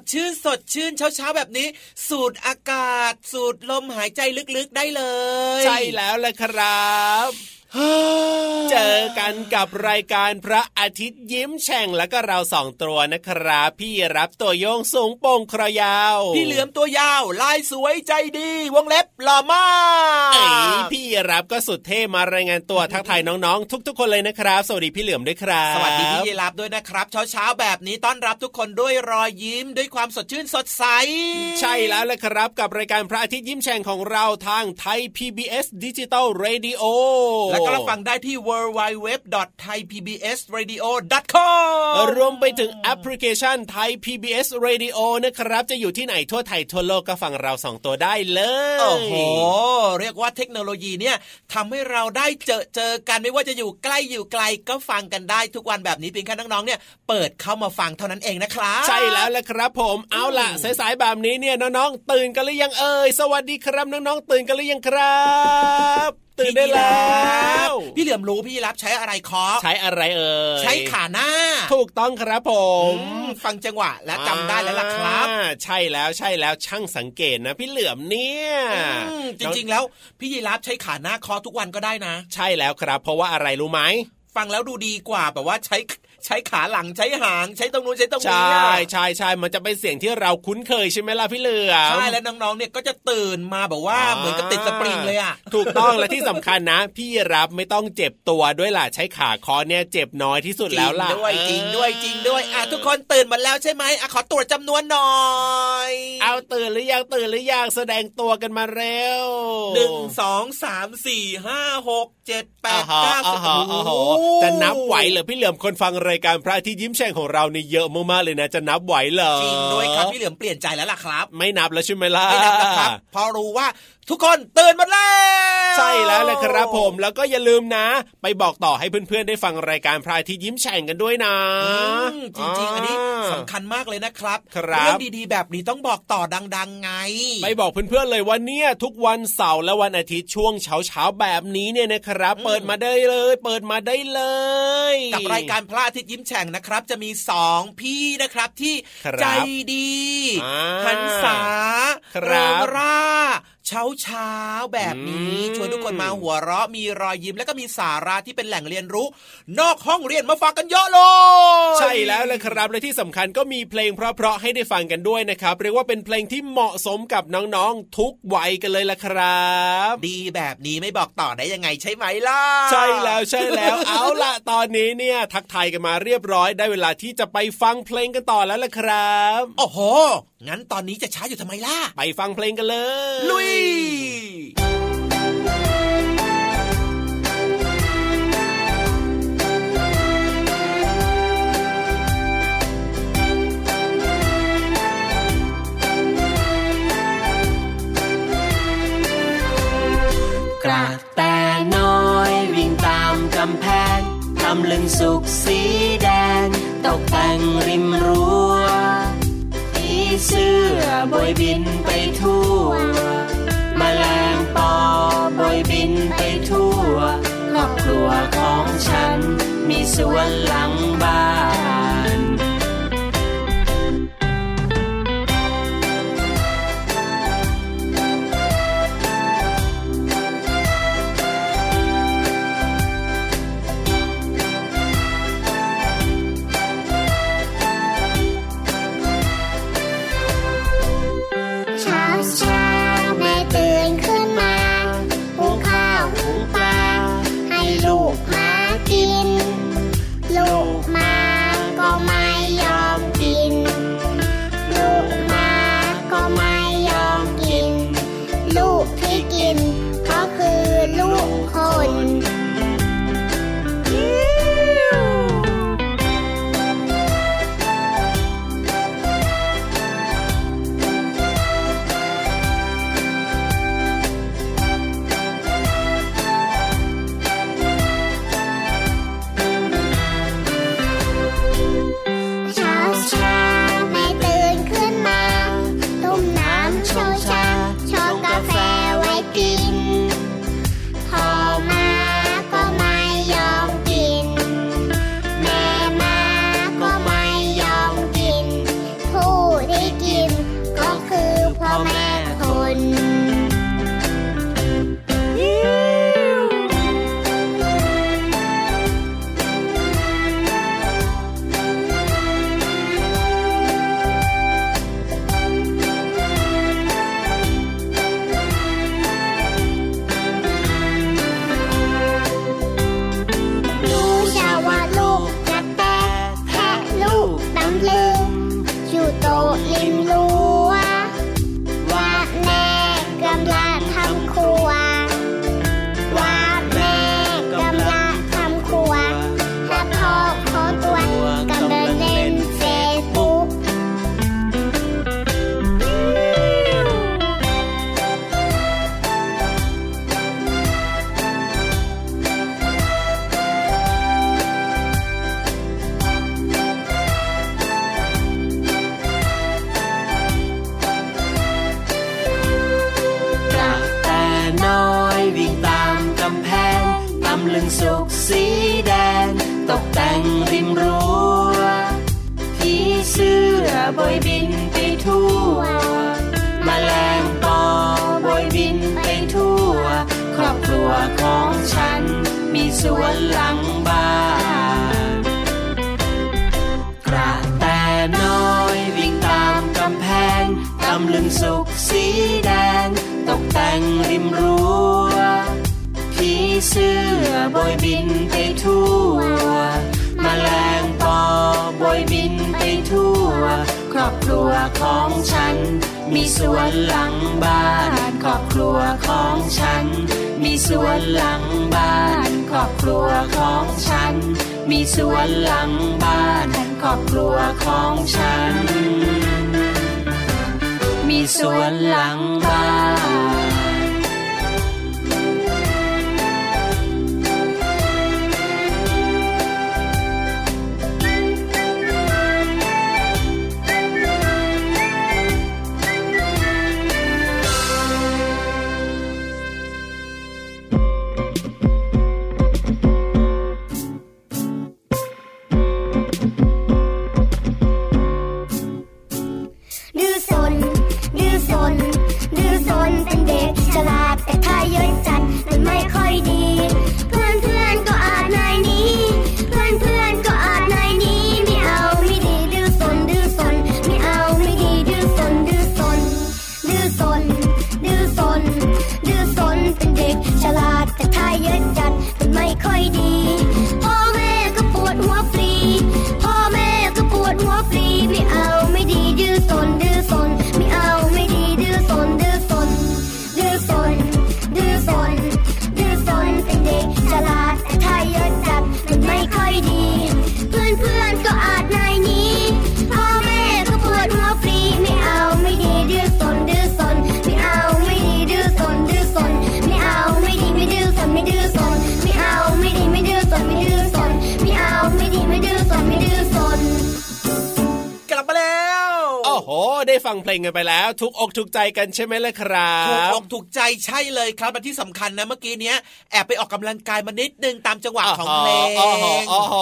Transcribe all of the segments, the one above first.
ดชื่น สดชื่นเช้าเช้าแบบนี้ สูดอากาศ สูดลมหายใจลึกๆได้เลย ใช่แล้วแหละครับ เจอกันกับรายการพระอาทิตย์ยิ้มแฉ่งแล้วก็เราสองตัวนะครับ พี่รับตัวโยงสูงโป่งครอยาว พี่เหลือมตัวยาว ลายสวยใจดี วงเล็บหล่อมากพี่รับก็สุดเท่มารายงานตัวทักทายน้องๆ ทุก ๆ คนเลยนะครับ สวัสดีพี่เหลือมด้วยครับ สวัสดีพี่ยีรับด้วยนะครับ เช้าเช้าแบบนี้ต้อนรับทุกคนด้วยรอยยิ้มด้วยความสดชื่นสดใส ใช่แล้วแหละครับ กับรายการพระอาทิตย์ยิ้มแฉ่งของเราทางไทย PBS ดิจิตอลเรดิโอและก็ฟังได้ที่ www.thaipbsradio.com รวมไปถึงแอปพลิเคชันไทย PBS Radio นะครับ จะอยู่ที่ไหนทั่วไทยทั่วโลกก็ฟังเราสองตัวได้เลยโอ้โหเรียกว่าเทคโนโลยีเนี่ยทำให้เราได้เจอเจอกันไม่ว่าจะอยู่ใกล้อยู่ไกลก็ฟังกันได้ทุกวันแบบนี้เพียงแค่น้องๆเนี่ยเปิดเข้ามาฟังเท่านั้นเองนะครับ ใช่แล้วแหละครับผมเอาล่ะสายๆแบบนี้เนี่ยน้องๆตื่นกันหรือยังเอ่ยสวัสดีครับน้องๆตื่นกันหรือยังครับตื่นได้แล้วพี่เหลือมรู้พี่รับใช้อะไรคอใช้อะไรเอ่ยใช้ขาหน้า ถูกต้องครับผมฟังจังหวะและจำได้แล้วล่ะครับ ใช่แล้วใช่แล้วช่างสังเกตนะ พี่เหลือมเนี่ยจริงๆแล้วพี่ยีรับใช้ขาหน้าคอทุกวันก็ได้นะ ใช่แล้วครับ เพราะว่าอะไรรู้ไหมฟังแล้วดูดีกว่าแบบว่าใช้ ใช้ขาหลังใช้หางใช้ตรงนู้นใช้ตรงนี้ใช่ใช่ใช่มันจะเป็นเสียงที่เราคุ้นเคยใช่ไหมล่ะพี่เหลือใช่แล้วน้องๆเนี่ยก็จะตื่นมาแบบว่าเหมือนกับติดสปริงเลยอะถูกต้องและที่สำคัญนะ พี่รับไม่ต้องเจ็บตัวด้วยล่ะใช้ขาคอเนี่ยเจ็บน้อยที่สุดแล้วล่ะด้วยจริงด้วยจริงด้วยอะทุกคนตื่นหมดแล้วใช่ไหมอะขอตรวจจำนวนหน่อย เอาตื่นหรือยังตื่นหรือยังแสดงตัวกันมาเร็วหนึ่งสองสามสี่ห้าหกเจ็ดแปดเก้าสิบจะนับไหวเหรอพี่เหลือมคนฟังรายการพระอาทิตย์ยิ้มแฉ่งของเรานี่เยอะมากๆเลยนะจะนับไหวเหรอจริงด้วยครับพี่เหลือมเปลี่ยนใจแล้วล่ะครับ ไม่นับแล้วใช่ไหมล่ะไม่นับแล้วครับพอรู้ว่าทุกคนตื่นหมดแล้วใช่แล้วเลยครับผมแล้วก็อย่าลืมนะ ไปบอกต่อให้เพื่อนๆได้ฟังรายการพรายที่ยิ้มแฉ่งกันด้วยนะจริงๆอันนี้สำคัญมากเลยนะครับเรื่องดีๆ แบบนี้ต้องบอกต่อดัง ๆ ไง ไปบอกเพื่อนๆเลยว่าเนี่ยทุกวันเสาร์และวันอาทิตย์ช่วงเช้าๆแบบนี้เนี่ยนะครับ เปิดมาได้เลย เปิดมาได้เลย กับรายการพระอาทิตย์ยิ้มแฉ่งนะครับ จะมีสองพี่นะครับที่ใจดีหันษาเริงร่า ชช้าเช้าแบบนี้ชวนทุกคนมาหัวเราะมีรอยยิ้มแล้วก็มีสาระที่เป็นแหล่งเรียนรู้ นอกห้องเรียนมาฟังกันเยอะเลยใช่แล้วเลยครับและที่สำคัญก็มีเพลงเพราะๆให้ได้ฟังกันด้วยนะครับ เรียกว่าเป็นเพลงที่เหมาะสมกับน้องๆทุกวัยกันเลยละครับ ดีแบบนี้ไม่บอกต่อได้ยังไงใช่ไหมล่ะ ใช่แล้วใช่แล้วเอาละตอนนี้เนี่ย ทักทายกันมาเรียบร้อยได้เวลาที่จะไปฟังเพลงกันต่อแล้วล่ะครับโอ้โห งั้นตอนนี้จะช้าอยู่ทำไมล่ะ ไปฟังเพลงกันเลย ลุย กระแตน้อยวิ่งตามกำแพง ทำลึงสุกสีแดง ตกแต่งริมรั้วผี เสื้อบอยบินไปทั่วมแมลงปอบอยบินไปทั่ว ครอบครัวของฉัน มีสวนหลังบ้าน วนหลังบ้านครอบครัวของฉัน มีสวนหลังบ้านครอบครัวของฉัน มีสวนหลังบ้าน แล้วทุกอกทุกใจกันใช่ไหมล่ะครับถูกอกถูกใจใช่เลยครับและที่สำคัญนะเมื่อกี้เนี้ยแอบไปออกกำลังกายมานิดนึงตามจังหวะของเพลงโอ้โหโอ้โห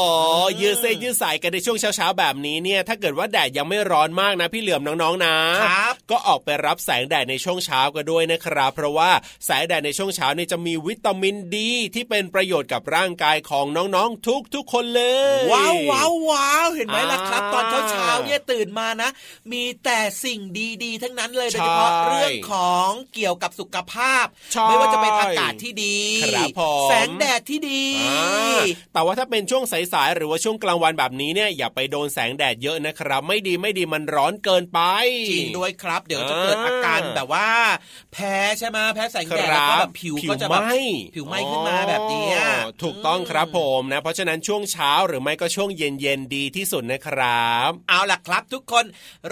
ยืดเส้นยืดสายกันในช่วงเช้าๆแบบนี้เนี่ย ถ้าเกิดว่าแดดยังไม่ร้อนมากนะพี่เหลือมน้องๆนะครับก็ออกไปรับแสงแดดในช่วงเช้ากันด้วยนะครับ เพราะว่าแสงแดดในช่วงเช้านี่จะมีวิตามินดี ที่เป็นประโยชน์กับร่างกายของน้องๆทุกๆคนเลย ว้าวว้าวว้าวเห็นไหมล่ะครับอ่าตอนเช้าเช้าๆเนี่ยตื่นมานะ มีแต่สิ่งดีๆ ทั้งนั้นเลยโดยเฉพาะใช่เรื่องของเกี่ยวกับสุขภาพใช่ไม่ว่าจะเป็นอากาศที่ดีครับผมแสงแดดที่ดีอ่าแต่ว่าถ้าเป็นช่วงสายๆหรือว่าช่วงกลางวันแบบนี้เนี่ยอย่าไปโดนแสงแดดเยอะนะครับ ไม่ดีไม่ดีมันร้อนเกินไปจริงด้วยครับ เดี๋ยวจะอ่าเกิดอาการแบบว่า แพ้ใช่ไหมแพ้แสงแดดครัแล้วบก็แบบผิวก็จะแบบผิวไหม้ผิวไหม้ขึ้นมาแบบเนี้ยอ๋อถูกต้องครับผมนะ เพราะฉะนั้นช่วงเช้าหรือไม่ก็ช่วงเย็นๆดีที่สุดนะครับ เอาล่ะครับ ทุกคน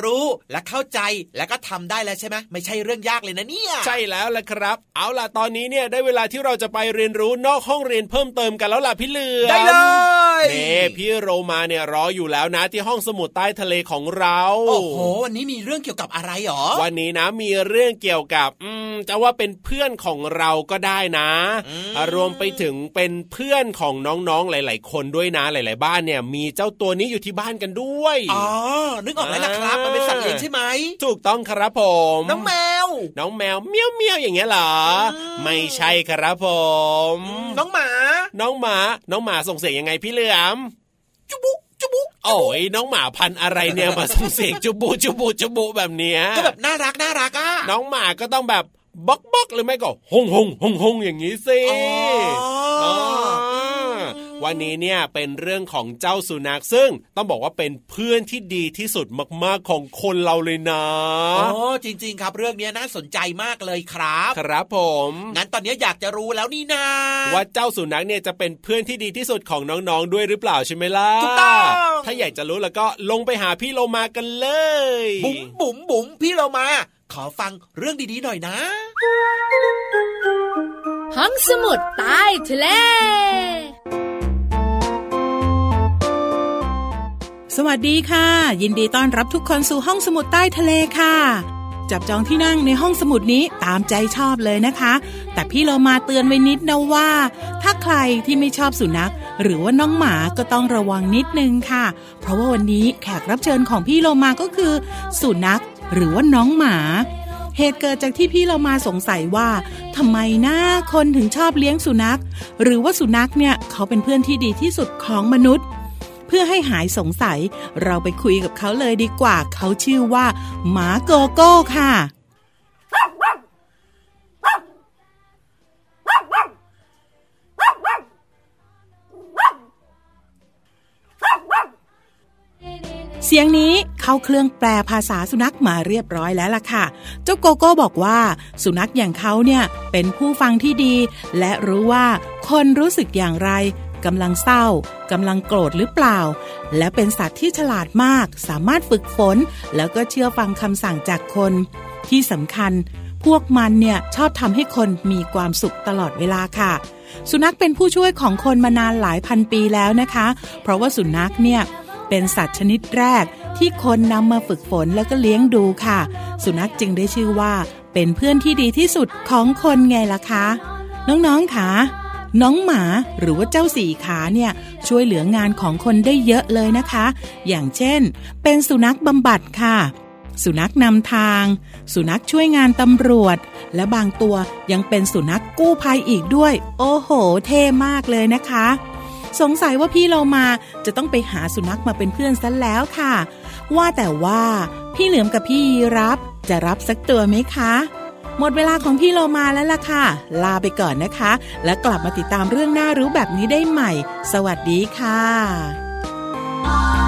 รู้และเข้าใจแล้วก็ทำได้แล้วใช่ไหมไม่ใช่เรื่องยากเลยนะเนี่ย ใช่แล้วล่ะครับ เอาล่ะตอนนี้เนี่ยได้เวลาที่เราจะไปเรียนรู้นอกห้องเรียนเพิ่มเติมกันแล้วล่ะพี่เหลือมได้เลยเน่พี่โรมาเนี่ยรออยู่แล้วนะที่ห้องสมุดใต้ทะเลของเราโอ้โหวันนี้มีเรื่องเกี่ยวกับอะไรหรอวันนี้นะมีเรื่องเกี่ยวกับ อืมจะว่าเป็นเพื่อนของเราก็ได้นะอืมรวมไปถึงเป็นเพื่อนของน้องๆหลาย ๆ คนด้วยนะหลาย ๆ บ้านเนี่ยมีเจ้าตัวนี้อยู่ที่บ้านกันด้วยอ๋อนึกออกแล้วนะครับมันเป็นสัตว์เลี้ยงใช่ไหมถูกต้องครับผม น้องแมว น้องแมวเมียวเมียวอย่างเงี้ยเหรออืมไม่ใช่ครับผมน้องหมา น้องหมา น้องหมาส่งเสียงยังไงพี่เหลือมจุบุจุบุโอ้ยน้องหมาพันธุ์อะไรเนี่ยมาส่งเสียงจุบูจุบูจุบูแบบเนี้ยก็แบบน่ารักน่ารักอะน้องหมาก็ต้องแบบบ๊อกบ๊อกหรือไม่ก็ฮงฮงฮงฮงอย่างนี้สิอ๋อา วันนี้เนี่ยเป็นเรื่องของเจ้าสุนัขซึ่งต้องบอกว่าเป็นเพื่อนที่ดีที่สุดมากๆของคนเราเลยนะอ๋อจริง ๆ ครับเรื่องนี้น่าสนใจมากเลยครับ ครับผมงั้นตอนนี้อยากจะรู้แล้วนี่นาว่าเจ้าสุนัขเนี่ยจะเป็นเพื่อนที่ดีที่สุดของน้องๆด้วยหรือเปล่าใช่ไหมล่ะถูกต้องถ้าอยากจะรู้แล้วก็ลงไปหาพี่โลมากันเลย บุ๋มบุ๋มบุ๋มพี่เรามา ขอฟังเรื่องดีๆหน่อยนะ ห้องสมุดใต้ทะเล สวัสดีค่ะ ยินดีต้อนรับทุกคนสู่ห้องสมุดใต้ทะเลค่ะ จับจองที่นั่งในห้องสมุดนี้ตามใจชอบเลยนะคะ แต่พี่เรามาเตือนไว้นิดนะว่า ถ้าใครที่ไม่ชอบสุนัข หรือว่าน้องหมาก็ต้องระวังนิดนึงค่ะ เพราะว่าวันนี้แขกรับเชิญของพี่เรามาก็คือ สุนัข หรือว่าน้องหมาเหตุเกิดจากที่พี่เรามาสงสัยว่าทำไมหนะคนถึงชอบเลี้ยงสุนัข หรือว่าสุนัขเนี่ยเขาเป็นเพื่อนที่ดีที่สุดของมนุษย์ เพื่อให้หายสงสัย เราไปคุยกับเขาเลยดีกว่า เขาชื่อว่า หมาโกโก้ค่ะ เสียงนี้เข้าเครื่องแปลภาษาสุนัขมาเรียบร้อยแล้วล่ะค่ะ เจ้าโกโก้บอกว่า สุนัขอย่างเขาเนี่ยเป็นผู้ฟังที่ดี และรู้ว่าคนรู้สึกอย่างไร กำลังเศร้ากำลังโกรธหรือเปล่า และเป็นสัตว์ที่ฉลาดมาก สามารถฝึกฝน แล้วก็เชื่อฟังคำสั่งจากคน ที่สำคัญ พวกมันเนี่ยชอบทำให้คนมีความสุขตลอดเวลาค่ะ สุนัขเป็นผู้ช่วยของคนมานานหลายพันปีแล้วนะคะ เพราะว่าสุนัขเนี่ยเป็นสัตว์ชนิดแรกที่คนนำมาฝึกฝนแล้วก็เลี้ยงดูค่ะ สุนัขจึงได้ชื่อว่า เป็นเพื่อนที่ดีที่สุดของคนไงล่ะคะ น้องๆค่ะ น้องหมาหรือว่าเจ้าสี่ขาเนี่ยช่วยเหลืองานของคนได้เยอะเลยนะคะ อย่างเช่น เป็นสุนัขบำบัดค่ะ สุนัขนำทาง สุนัขช่วยงานตำรวจ และบางตัวยังเป็นสุนัขกู้ภัยอีกด้วย โอ้โห เท่มากเลยนะคะ สงสัยว่าพี่เรามาจะต้องไปหาสุนัขมาเป็นเพื่อนซะแล้วค่ะ ว่าแต่ว่าพี่เหลือมกับพี่ยีรับจะรับสักตัวไหมคะ หมดเวลาของพี่โลมาแล้วล่ะค่ะ ลาไปก่อนนะคะ แล้วกลับมาติดตามเรื่องน่ารู้แบบนี้ได้ใหม่ สวัสดีค่ะ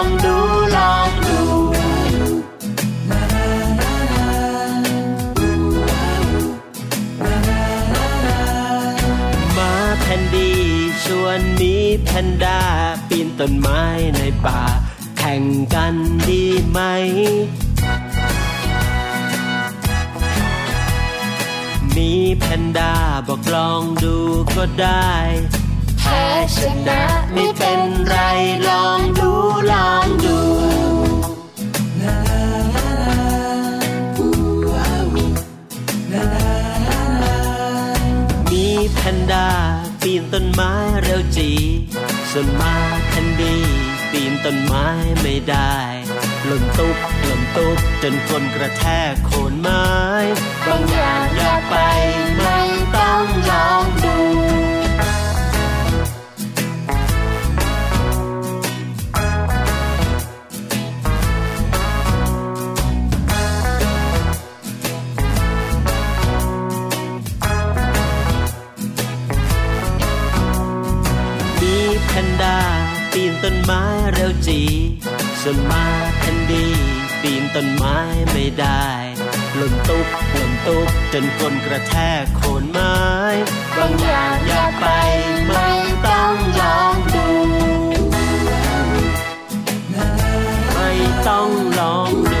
ก นด้าปีนต้นไม้ในป่า แข่งกันดีไหม มีแพนด้าบอกลองดูก็ได้แพ้ชนะไม่เป็นไรลองดูลองดูมีแพนด้าปีนต้นไม้เร็วจี ส่วนมากแคนดีปีนต้นไม้ไม่ได้ล่นตุ๊บล่นตุ๊บจนคนกระแทกโคนไม้ บางอย่างอยากไปไม่ นไม้เร็วจีส่วนมาแคนดีปีนต้นไม้ไม่ได้ล่นตุ๊บล่นตุ๊บจนกลนกระแทกโคนไม้บางอย่างอยากไปไม่ต้องลองดู ไม่ต้องลองดู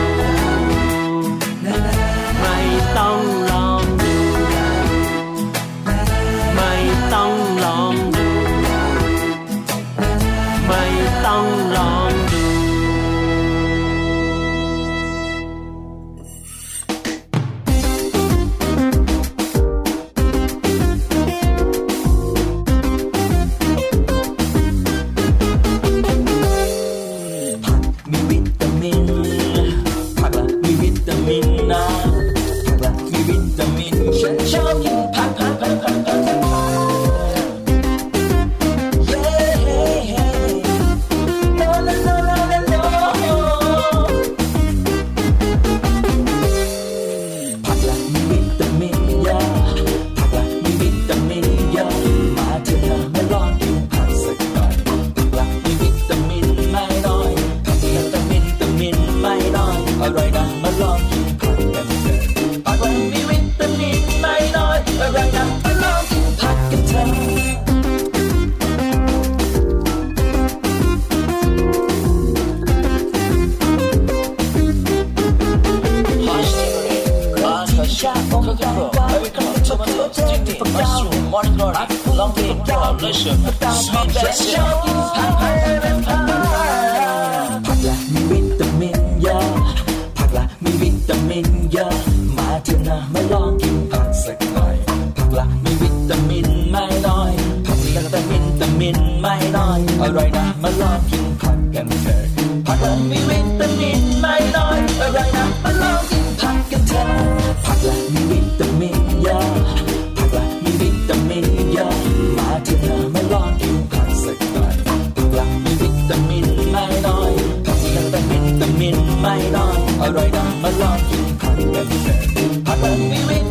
I love you, happy, happy, happy, happy, happy, happy,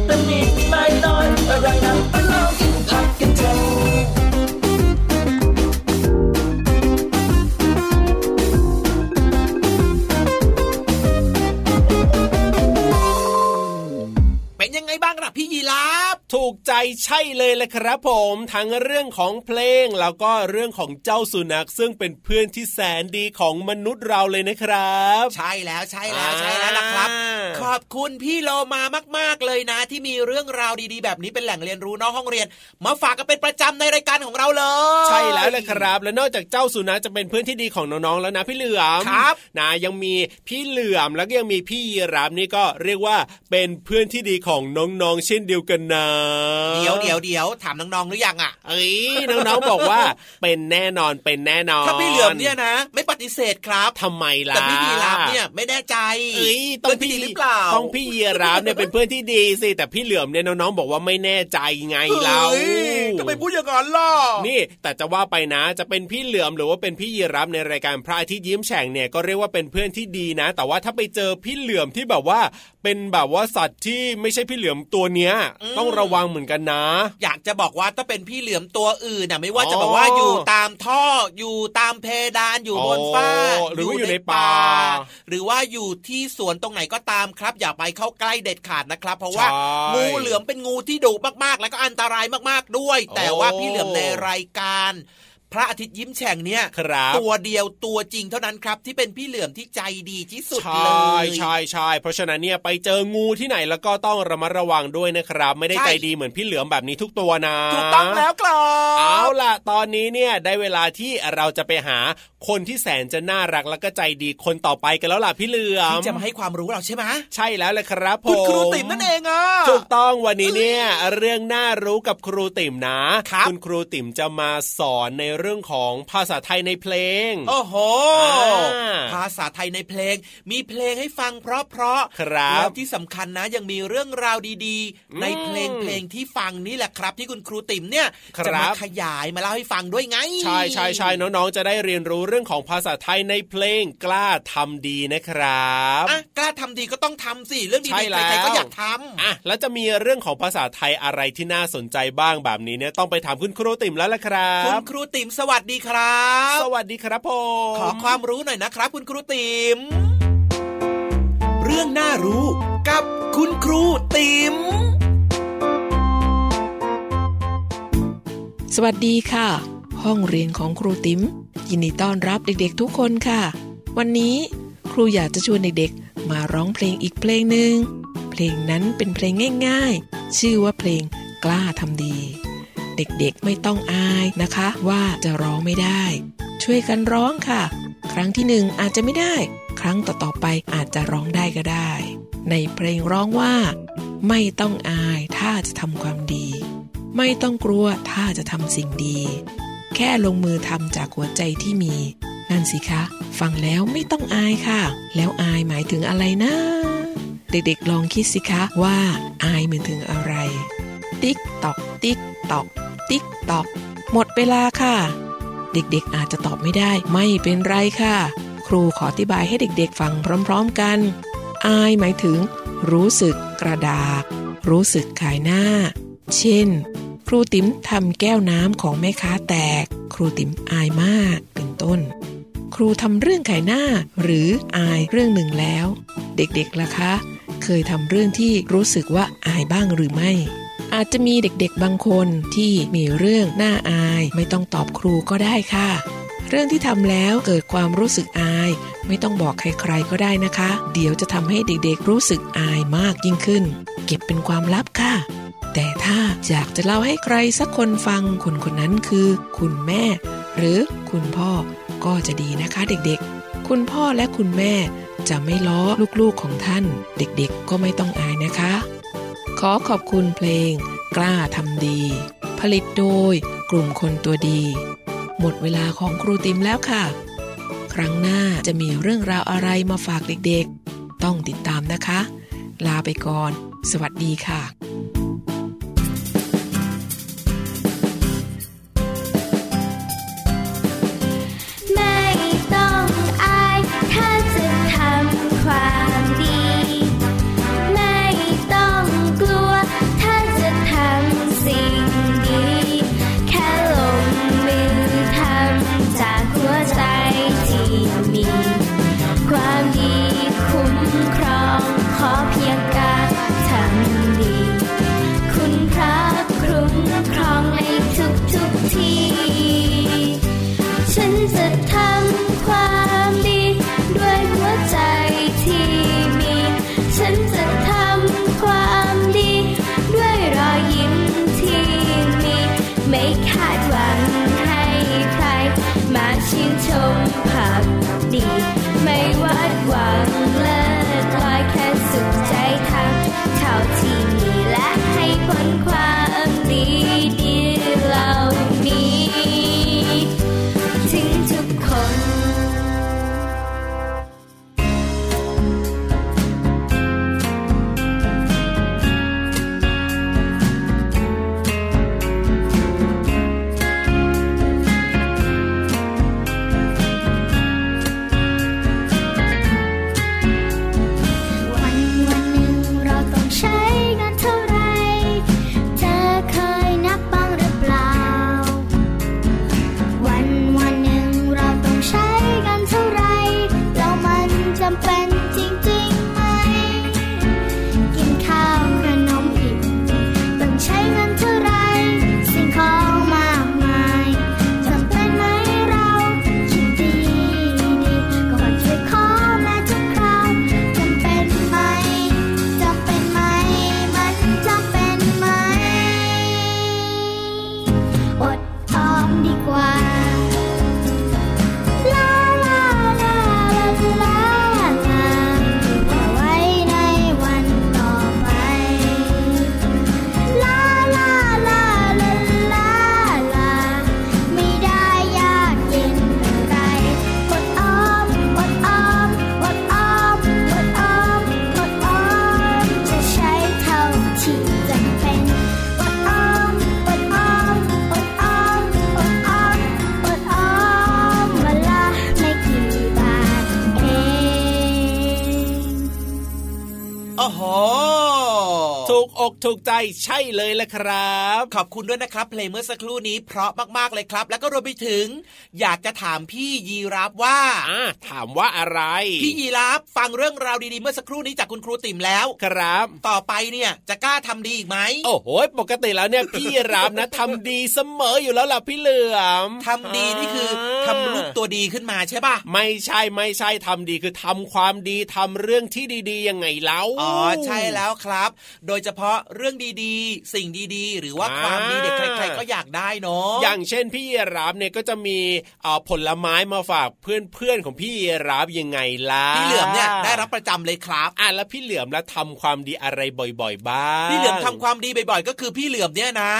ใช่เลยละครับผม ทั้งเรื่องของเพลงแล้วก็เรื่องของเจ้าสุนัขซึ่งเป็นเพื่อนที่แสนดีของมนุษย์เราเลยนะครับ ใช่แล้วใช่แล้วใช่แล้วล่ะครับ ขอบคุณพี่โลมามาก ๆเลยนะ ที่มีเรื่องราวดีๆ แบบนี้เป็นแหล่งเรียนรู้นอกห้องเรียน มาฝากกันเป็นประจำในรายการของเราเลย ใช่แล้วละครับ และนอกจากเจ้าสุนัขจะเป็นเพื่อนที่ดีของน้องๆแล้วนะพี่เหลือมครับนะยังมีพี่เหลือมแล้วก็ยังมีพี่ยีรับนี่ก็เรียกว่าเป็นเพื่อนที่ดีของน้องๆเช่นเดียวกันนะดี๋ยวเดี๋ยวเดี๋ยวถามน้องๆหรือยังอะเอ้ยน้องๆบอกว่าเป็นแน่นอนเป็นแน่นอนถ้าพี่เหลือมเนี่ยนะ ไม่ปฏิเสธครับทำไมล่ะแต่พี่ยีราฟเนี่ยไม่แน่ใจเอ้ยต้องเป็นพี่พี่ดีหรือเปล่าต้องพี่ยีรับเนี่ยเป็นเพื่อนที่ดีสิแต่พี่เหลือมเนี่ยน้องๆบอกว่าไม่แน่ใจไงเราเฮ้ยทำไมพูดอย่างนั้นล่ะนี่ แต่จะว่าไปนะจะเป็นพี่เหลือมหรือว่าเป็นพี่ยีรับในรายการพระอาทิตย์ยิ้มแฉ่งเนี่ยก็เรียกว่าเป็นเพื่อนที่ดีนะ แต่ว่าถ้าไปเจอพี่เหลือมที่แบบว่า เป็นแบบว่าสัตว์ที่ไม่ใช่พี่เหลือมตัวเนี้ย ต้องระวังเหมือนกันนะ อยากจะบอกว่าถ้าเป็นพี่เหลือมตัวอื่นน่ะไม่ว่าอ๋อจะบอกว่าอยู่ตามท่ออยู่ตามเพดานอยู่บนฟ้าอ๋อหรือว่าอยู่ในป่า หรือว่าอยู่ที่สวนตรงไหนก็ตามครับ อย่าไปเข้าใกล้เด็ดขาดนะครับ เพราะว่าใช่งูเหลือมเป็นงูที่ดุมากๆ แล้วก็อันตรายมากๆด้วย แต่ว่าพี่เหลือมในรายการ พระอาทิตย์ยิ้มแฉ่งเนี่ยครับตัวเดียวตัวจริงเท่านั้นครับ ที่เป็นพี่เหลือมที่ใจดีที่สุดใชเล่ยใช่ใช่เพราะฉะนั้นเนี่ยไปเจองูที่ไหนแล้วก็ต้องระมัดระวังด้วยนะครับ ไม่ได้ใช่ใจดีเหมือนพี่เหลือมแบบนี้ทุกตัวนะถูกต้องแล้วครับเอาล่ะ ตอนนี้เนี่ยได้เวลาที่เราจะไปหาคนที่แสนจะน่ารักแล้วก็ใจดีคนต่อไปกันแล้วล่ะพี่เหลือมที่จะมาให้ความรู้เราใช่ไหมใช่แล้วเลยครับผมคุณครูติ๋มนั่นเองอะถูกต้องวันนี้เนี่ยเรื่องน่ารู้กับครูติ๋มนะครับณครูติ๋มจะมาสอนในเรื่องของภาษาไทยในเพลง โอ้โหอ่าภาษาไทยในเพลง มีเพลงให้ฟังเพราะเพราะๆครับแล้วที่สำคัญนะยังมีเรื่องราวดีอืมๆในเพลงเพลงที่ฟังนี่แหละครับ ที่คุณครูติ๋มเนี่ยครับจะมาขยายมาเล่าให้ฟังด้วยไง ใช่ใช่ใช่น้องๆจะได้เรียนรู้เรื่องของภาษาไทยในเพลงกล้าทำดีนะครับอะกล้าทำดีก็ต้องทำสิเรื่องใช่ดีๆแล้วใครๆก็อยากทำอะแล้วจะมีเรื่องของภาษาไทยอะไรที่น่าสนใจบ้างแบบนี้เนี่ยต้องไปถามคุณครูติ๋มแล้วล่ะครัคุณบครูติ๋มสวัสดีครับ สวัสดีครับผมขอความรู้หน่อยนะครับ คุณครูติ๋มเรื่องน่ารู้กับคุณครูติ๋มสวัสดีค่ะ ห้องเรียนของครูติ๋มยินดีต้อนรับเด็กๆทุกคนค่ะ วันนี้ครูอยากจะชวนเด็กๆ มาร้องเพลงอีกเพลงหนึ่งเพลงนั้นเป็นเพลงง่ายๆ ชื่อว่าเพลงกล้าทำดี เด็กๆ ไม่ต้องอายนะคะ ว่าจะร้องไม่ได้ ช่วยกันร้องค่ะ ครั้งที่หนึ่งอาจจะไม่ได้ ครั้งต่อๆไปอาจจะร้องได้ก็ได้ ในเพลงร้องว่า ไม่ต้องอายถ้าจะทำความดี ไม่ต้องกลัวถ้าจะทำสิ่งดี แค่ลงมือทำจากหัวใจที่มีนั่นสิคะ ฟังแล้วไม่ต้องอายค่ะ แล้วอายหมายถึงอะไรนะ เด็กๆลองคิดสิคะว่าอายหมายถึงอะไร ติ๊กตอกติ๊กตอก ติ๊กตอกหมดเวลาค่ะ เด็กๆอาจจะตอบไม่ได้ไม่เป็นไรค่ะ ครูขออธิบายให้เด็กๆฟังพร้อมๆกัน อายหมายถึง รู้สึกกระดากรู้สึกขายหน้า เช่น ครูติ๋มทำแก้วน้ำของแม่ค้าแตก ครูติ๋มอายมากเป็นต้น ครูทำเรื่องขายหน้าหรืออายเรื่องหนึ่งแล้ว เด็กๆล่ะคะ เคยทำเรื่องที่รู้สึกว่าอายบ้างหรือไม่ อาจจะมีเด็กๆบางคนที่มีเรื่องน่าอาย ไม่ต้องตอบครูก็ได้ค่ะ เรื่องที่ทำแล้วเกิดความรู้สึกอาย ไม่ต้องบอกใครๆก็ได้นะคะ เดี๋ยวจะทำให้เด็กๆรู้สึกอายมากยิ่งขึ้น เก็บเป็นความลับค่ะแต่ถ้าอยากจะเล่าให้ใครสักคนฟังคนคนนั้นคือ คุณแม่ หรือคุณพ่อก็จะดีนะคะเด็กๆ คุณพ่อและคุณแม่จะไม่ล้อลูกๆของท่าน เด็กๆก็ไม่ต้องอายนะคะ ขอขอบคุณเพลง กล้าทำดี ผลิตโดยกลุ่มคนตัวดี หมดเวลาของครูติมแล้วค่ะ ครั้งหน้าจะมีเรื่องราวอะไรมาฝากเด็กๆ ต้องติดตามนะคะ ลาไปก่อน สวัสดีค่ะ double T. ถูกอกถูกใจใช่เลยแหละครับ ขอบคุณด้วยนะครับ เพลงเมื่อสักครู่นี้เพราะมากๆเลยครับ แล้วก็รวมไปถึง อยากจะถามพี่ยีรับว่าอ่าถามว่าอะไร พี่ยีรับฟังเรื่องราวดีๆเมื่อสักครู่นี้จากคุณครูติ๋มแล้วครับ ต่อไปเนี่ยจะกล้าทำดีอีกไหมโอ้โหปกติแล้วเนี่ยพี่ยีรับนะทำดีเสมออยู่แล้วล่ะพี่เหลือมทำดีนี่คือทำลูกตัวดีขึ้นมาใช่ป่ะไม่ใช่ไม่ใช่ทำดีคือทำความดีทำเรื่องที่ดีๆยังไงเล่าอ๋อใช่แล้วครับ โดยเฉพาะเรื่องดีๆ สิ่งดีๆ หรือว่าความดีเด็กใครๆก็อยากได้เนาะอย่างเช่นพี่รับเนี่ยก็จะมีผลไม้มาฝากเพื่อนๆของพี่รับยังไงล่ะพี่เหลือมเนี่ยได้รับประจำเลยครับอะแล้วพี่เหลือมแล้วทำความดีอะไรบ่อย ๆ บ้างพี่เหลือมทำความดีบ่อยๆ ก็คือพี่เหลือมเนี่ยนะ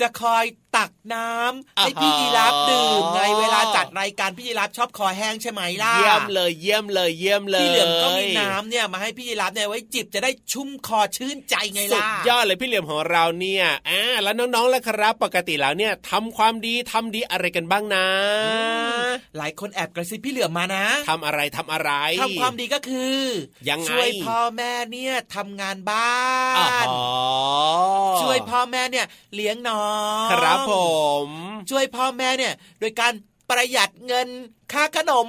จะคอย ตักน้ำให้พี่ยีรับดื่มไงเวลาจัดรายการพี่ยีรับชอบคอแห้งใช่ไหมล่ะเยี่ยมเลยเยี่ยมเลยเยี่ยมเลยพี่เหลือมก็มีน้ำเนี่ยมาให้พี่ยีรับเนี่ยไว้จิบจะได้ชุ่มคอชื่นใจไงล่ะสุดยอดเลยพี่เหลือมของเราเนี่ยอ่าแล้วน้องๆแล้วครับ ปกติแล้วเนี่ยทำความดีทำดีอะไรกันบ้างนะ หลายคนแอบกระซิบพี่เหลือมมานะทำอะไรทำอะไรทำความดีก็คือยังไงช่วยพ่อแม่เนี่ยทำงานบ้านช่วยพ่อแม่เนี่ยเลี้ยงน้องครับผมช่วยพ่อแม่เนี่ย โดยการประหยัดเงินค่าขนม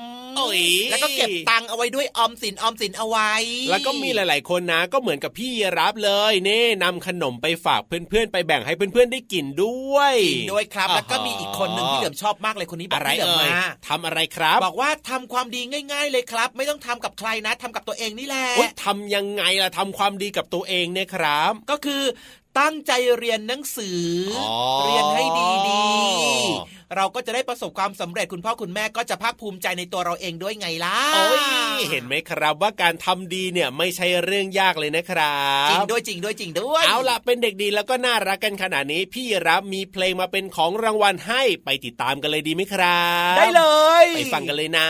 แล้วก็เก็บตังเอาไว้ด้วยออมสินออมสินเอาไว้ แล้วก็มีหลาย ๆ คนนะ ก็เหมือนกับพี่รับเลยเน่นำขนมไปฝากเพื่อน ๆ ไปแบ่งให้เพื่อน ๆ ได้กินด้วยกินด้วยครับ แล้วก็มีอีกคนหนึ่งที่เหลือมชอบมากเลยคนนี้บอกพี่เหลือมมาทำอะไรครับ บอกว่าทำความดีง่าย ๆ เลยครับ ไม่ต้องทำกับใครนะทำกับตัวเองนี่แหละทำยังไงล่ะทำความดีกับตัวเองเนี่ยครับ ก็คือ ตั้งใจเรียนหนังสืออเรียนให้ดีๆ เราก็จะได้ประสบความสำเร็จคุณพ่อคุณแม่ก็จะภาคภูมิใจในตัวเราเองด้วยไงล่ะโอ้ยเห็นไหมครับว่าการทำดีเนี่ยไม่ใช่เรื่องยากเลยนะครับจริงด้วยจริงด้วยจริงด้วยเอาล่ะเป็นเด็กดีแล้วก็น่ารักกันขนาดนี้พี่รับมีเพลงมาเป็นของรางวัลให้ไปติดตามกันเลยดีไหมครับ ได้เลย ไปฟังกันเลยนะ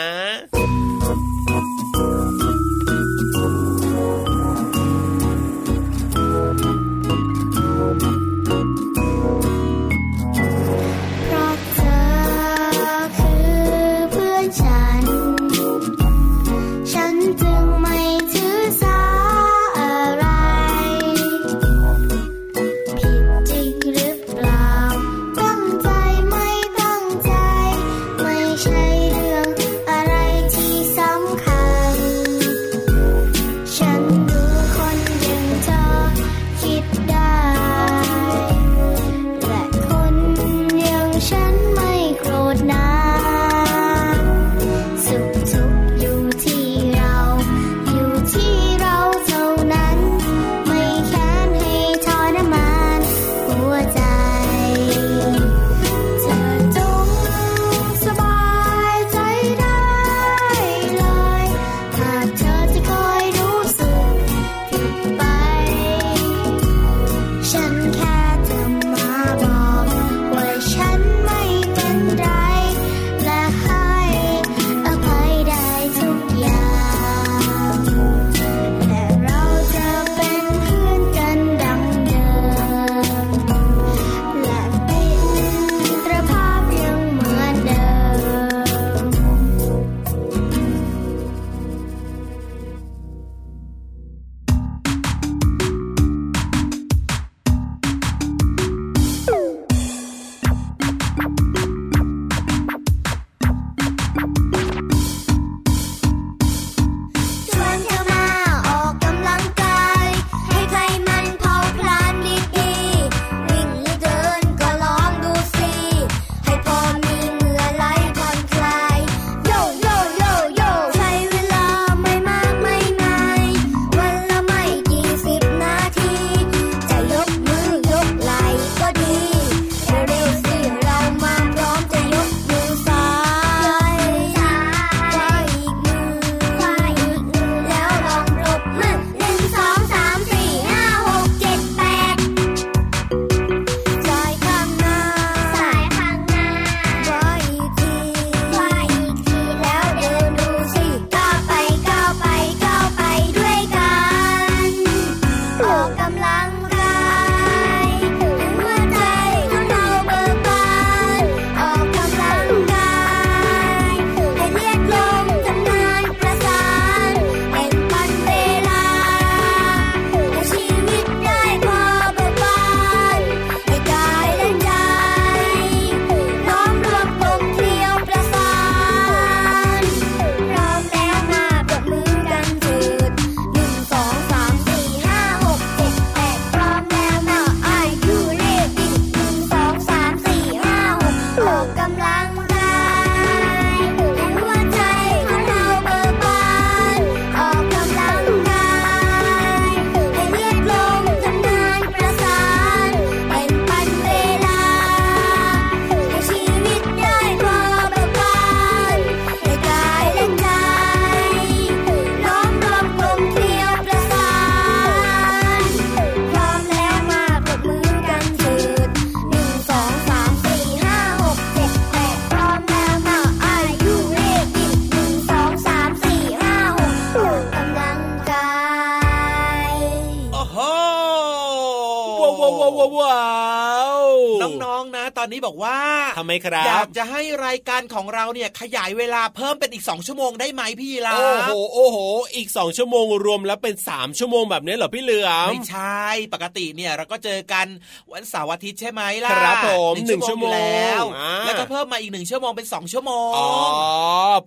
มครับ อยากจะให้รายการของเราเนี่ยขยายเวลาเพิ่มเป็นอีกสองชั่วโมงได้ไหมพี่ยีราโอ้โหโอ้โห อีกสองชั่วโมงรวมแล้วเป็นสามชั่วโมงแบบนี้เหรอพี่เหลือมไม่ใช่ปกติเนี่ยเราก็เจอกันวันเสาร์อาทิตย์ใช่ไหมล่ะครับผมหนึ่งชั่วโมงหนึ่งชั่วโมงอยู่แล้วอ่าแล้วก็เพิ่มมาอีกหนึ่งชั่วโมงเป็นสองชั่วโมงอ๋อ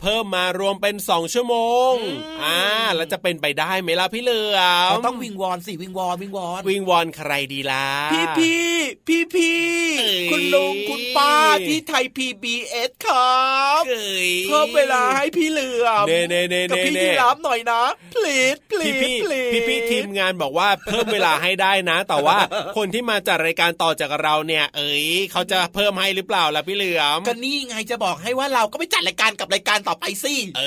เพิ่มมารวมเป็นสองชั่วโมงอืมอ่าแล้วจะเป็นไปได้ไหมล่ะพี่เหลือมเราต้องวิงวอนสิวิงวอนวิงวอนวิงวอนใครดีล่ะพี่พี่พี่พี่เอ้ยคุณลุงคุณป้าที่ไทย PBS ครับเอ้ยเพิ่มเวลาให้พี่เหลือมเน่เน่เน่กับเน่พี่เน่ยีรับหน่อยนะ please พี่ please พี่ please พี่พี่ทีมงานบอกว่าเพิ่มเวลาให้ได้นะ แต่ว่าคนที่มาจัดรายการต่อจากเราเนี่ย เอ้ยเขาจะเพิ่มให้หรือเปล่าล่ะพี่เหลือมก็นี่ไงจะบอกให้ว่าเราก็ไปจัดรายการกับรายการต่อไปสิเอ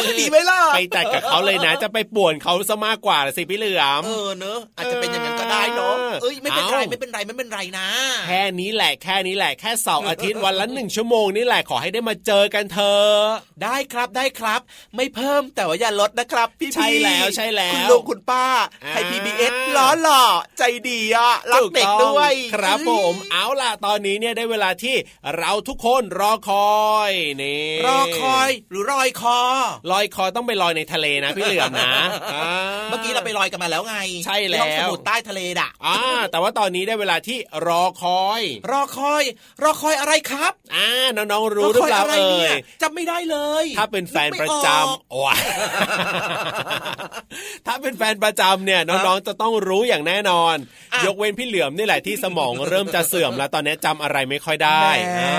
อดีไหมล่ะไปจัดกับเขาเลยนะ จะไปป่วนเขาซะมากกว่าสิพี่เหลือมเออเนอะอาจจะเป็นอย่างนั้นก็ได้เนอะเออเอ้ยไม่เป็นไรเอ้าไม่เป็นไรไม่เป็นไรนะ แค่นี้แหละแค่นี้แหละแค่เสาร์อาทิตย์วันละหนึ่งชั่วโมงนี่แหละขอให้ได้มาเจอกันเถอะได้ครับได้ครับ ไม่เพิ่มแต่ว่าอย่าลดนะครับ พี่ๆใช่แล้วใช่แล้วคุณลุงคุณป้าไทยอ่า PBS ล้อหล่อใจดีอะรักเด็กด้วยถูกต้องครับผมเอาล่ะตอนนี้เนี่ยได้เวลาที่เราทุกคนรอคอยนี่รอคอยหรือรอยคอลอยคอต้องไปลอยในทะเลนะพี่เหลือมนะาเมื่อกี้เราไปลอยกันมาแล้วไง ใช่แล้วที่ห้องสมุดใต้ทะเลด่ะอ่าแต่ว่าตอนนี้ได้เวลาที่รอคอย รอคอย รอคอยอะไรครับอ่าน้องๆรู้หรือเปล่าคยอะไรเอ่เนี่ยยจำไม่ได้เลย ถ้าเป็นแฟนประจนึกไม่ออกำโอ้ยถ้าเป็นแฟนประจำเนี่ยน้องๆจะต้องรู้อย่างแน่นอนอะยกเว้นพี่เหลือมนี่แหละที่สมองเริ่มจะเสื่อมแล้วตอนนี้จำอะไรไม่ค่อยได้แหมอ่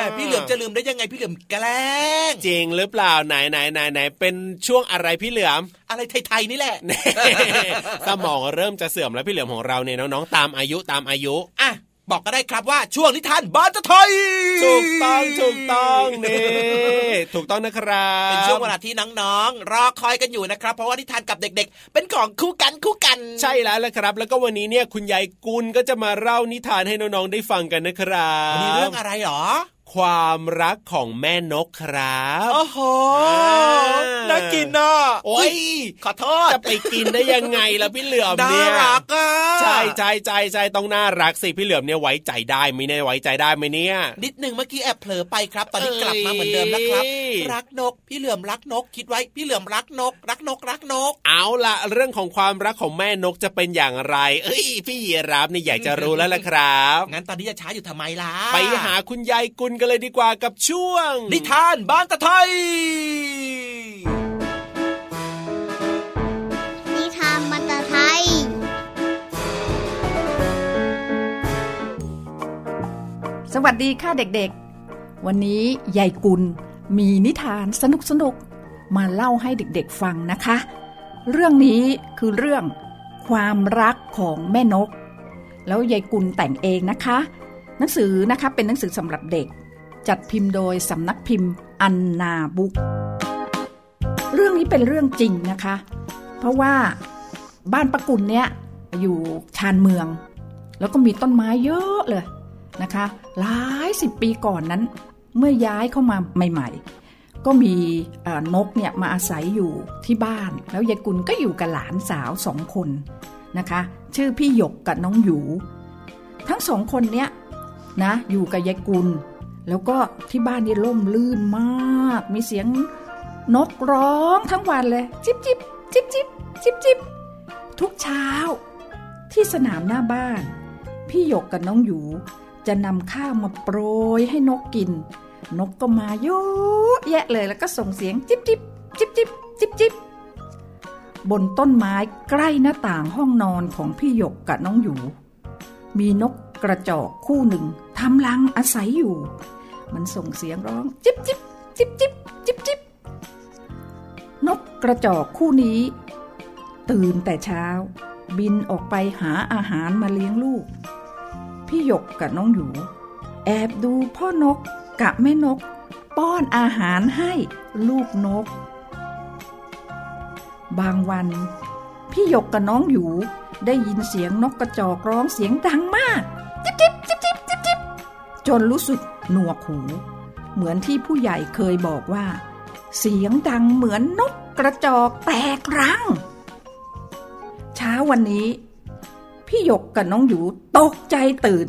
าพี่เหลือมจะลืมได้ยังไงพี่เหลือมแกล้งจริงหรือเปล่าไหนไหนไหนไหนเป็นช่วงอะไรพี่เหลือมอะไรไทยๆนี่แหละ สมองเริ่มจะเสื่อมแล้วพี่เหลือมของเราเนี่ยน้องๆตามอายุตามอายุอะ บอกก็ได้ครับว่าช่วงนิทานบ้านตะไทยถูกต้องถูกต้องนี่ถูกต้องนะครับเป็นช่วงเวลาที่น้องๆรอคอยกันอยู่นะครับ เพราะว่านิทานกับเด็ก ๆ เป็นของคู่กันคู่กัน ใช่แล้วละครับ แล้วก็วันนี้เนี่ยคุณยายกุลก็จะมาเล่านิทานให้น้องๆได้ฟังกันนะครับมีเรื่องอะไรหรอ ความรักของแม่นกครับโอ้โหอ่าน่ากินน่ะโอ้ยขอโทษจะไปกินได้ยังไงล่ะพี่เหลือมน่าเนี่ยรักอะใช่ใช่ใช่ใช่ต้องน่ารักสิพี่เหลือมเนี่ยไว้ใจได้ไหมเนี่ยไว้ใจได้ไหมเนี่ยนิดหนึ่งเมื่อกี้แอบเผลอไปครับ ตอนนี้เอ้ยกลับมาเหมือนเดิมแล้วครับ รักนก พี่เหลือมรักนก คิดไว้พี่เหลือมรักนก รักนกรักนก เอาละเรื่องของความรักของแม่นกจะเป็นอย่างไร เอ้ย พี่ยีรับนี่อยากจะรู้แล้วล่ะครับงั้นตอนนี้จะช้าอยู่ทำไมล่ะไปหาคุณยายกุลกันเลยดีกว่ากับช่วง นิทานบ้านตะไทย นิทานมันตะไทย สวัสดีค่ะเด็กๆ วันนี้ยายกุลมีนิทานสนุกๆมาเล่าให้เด็กๆฟังนะคะ เรื่องนี้คือเรื่องความรักของแม่นก แล้วยายกุลแต่งเองนะคะ หนังสือนะคะเป็นหนังสือสำหรับเด็ก จัดพิมพ์โดยสำนักพิมพ์อันนาบุ๊กเรื่องนี้เป็นเรื่องจริงนะคะ เพราะว่าบ้านปะกุลเนี่ยอยู่ชานเมือง แล้วก็มีต้นไม้เยอะเลยนะคะ หลายสิบปีก่อนนั้น เมื่อย้ายเข้ามาใหม่ ๆ ก็มีนกเนี่ยมาอาศัยอยู่ที่บ้าน แล้วยายกุลก็อยู่กับหลานสาวสองคนนะคะ ชื่อพี่หยกกับน้องหยู ทั้งสองคนเนี้ยนะอยู่กับยายกุล แล้วก็ที่บ้านนี่ร่มลื่นมาก มีเสียงนกร้องทั้งวันเลย จิบจิบจิบจิบจิบจิบทุกเช้า ที่สนามหน้าบ้าน พี่หยกกับน้องหยูจะนำข้าวมาโปรยให้นกกิน นกก็มาเยอะแยะเลยแล้วก็ส่งเสียงจิบจิบจิบจิบจิบจิบบนต้นไม้ใกล้หน้าต่างห้องนอนของพี่หยกกับน้องหยู มีนกกระจอกคู่หนึ่งทำรังอาศัยอยู่ มันส่งเสียงร้อง จิบจิบจิบจิบจิบจิบนกกระจอกคู่นี้ ตื่นแต่เช้า บินออกไปหาอาหารมาเลี้ยงลูก พี่หยกกับน้องหยู แอบดูพ่อนกกับแม่นก ป้อนอาหารให้ลูกนก บางวัน พี่หยกกับน้องหยูได้ยินเสียงนกกระจอกร้องเสียงดังมาก จิบจิบจิบจิบจิบจิบจนรู้สึก หนวกหู เหมือนที่ผู้ใหญ่เคยบอกว่า เสียงดังเหมือนนกกระจอกแตกรัง เช้าวันนี้ พี่หยกกับน้องหยูตกใจตื่น